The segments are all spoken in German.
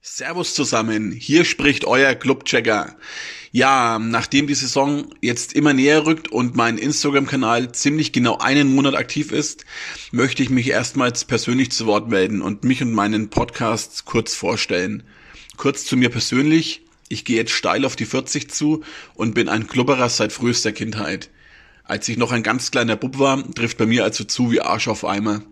Servus zusammen, hier spricht euer Clubchecker. Ja, nachdem die Saison jetzt immer näher rückt und mein Instagram-Kanal ziemlich genau einen Monat aktiv ist, möchte ich mich erstmals persönlich zu Wort melden und mich und meinen Podcast kurz vorstellen. Kurz zu mir persönlich, ich gehe jetzt steil auf die 40 zu und bin ein Klubberer seit frühester Kindheit. Als ich noch ein ganz kleiner Bub war, trifft bei mir also zu wie Arsch auf Eimer.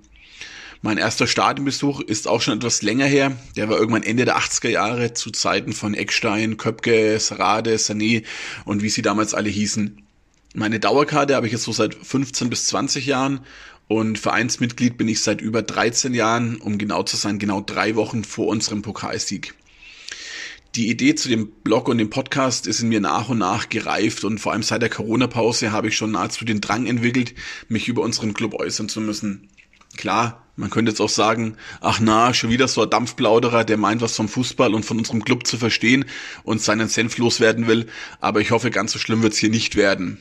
Mein erster Stadionbesuch ist auch schon etwas länger her. Der war irgendwann Ende der 80er Jahre zu Zeiten von Eckstein, Köpke, Sarade, Sané und wie sie damals alle hießen. Meine Dauerkarte habe ich jetzt so seit 15 bis 20 Jahren und Vereinsmitglied bin ich seit über 13 Jahren, um genau zu sein, genau drei Wochen vor unserem Pokalsieg. Die Idee zu dem Blog und dem Podcast ist in mir nach und nach gereift und vor allem seit der Corona-Pause habe ich schon nahezu den Drang entwickelt, mich über unseren Club äußern zu müssen. Klar, man könnte jetzt auch sagen, ach na, schon wieder so ein Dampfplauderer, der meint, was vom Fußball und von unserem Club zu verstehen und seinen Senf loswerden will, aber ich hoffe, ganz so schlimm wird's hier nicht werden.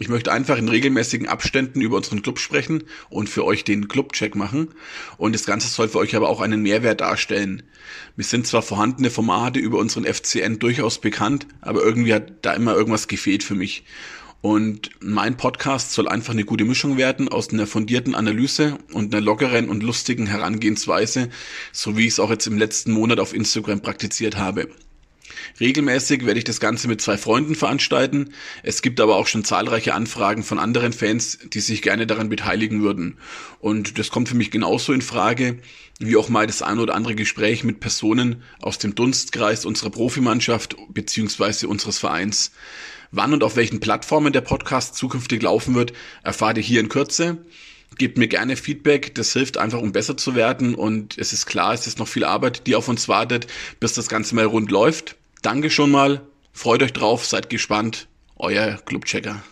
Ich möchte einfach in regelmäßigen Abständen über unseren Club sprechen und für euch den Clubcheck machen. Und das Ganze soll für euch aber auch einen Mehrwert darstellen. Mir sind zwar vorhandene Formate über unseren FCN durchaus bekannt, aber irgendwie hat da immer irgendwas gefehlt für mich. Und mein Podcast soll einfach eine gute Mischung werden aus einer fundierten Analyse und einer lockeren und lustigen Herangehensweise, so wie ich es auch jetzt im letzten Monat auf Instagram praktiziert habe. Regelmäßig werde ich das Ganze mit zwei Freunden veranstalten. Es gibt aber auch schon zahlreiche Anfragen von anderen Fans, die sich gerne daran beteiligen würden. Und das kommt für mich genauso in Frage, wie auch mal das ein oder andere Gespräch mit Personen aus dem Dunstkreis unserer Profimannschaft bzw. unseres Vereins. Wann und auf welchen Plattformen der Podcast zukünftig laufen wird, erfahrt ihr hier in Kürze. Gebt mir gerne Feedback, das hilft einfach, um besser zu werden und es ist klar, es ist noch viel Arbeit, die auf uns wartet, bis das Ganze mal rund läuft. Danke schon mal, freut euch drauf, seid gespannt, euer Clubchecker.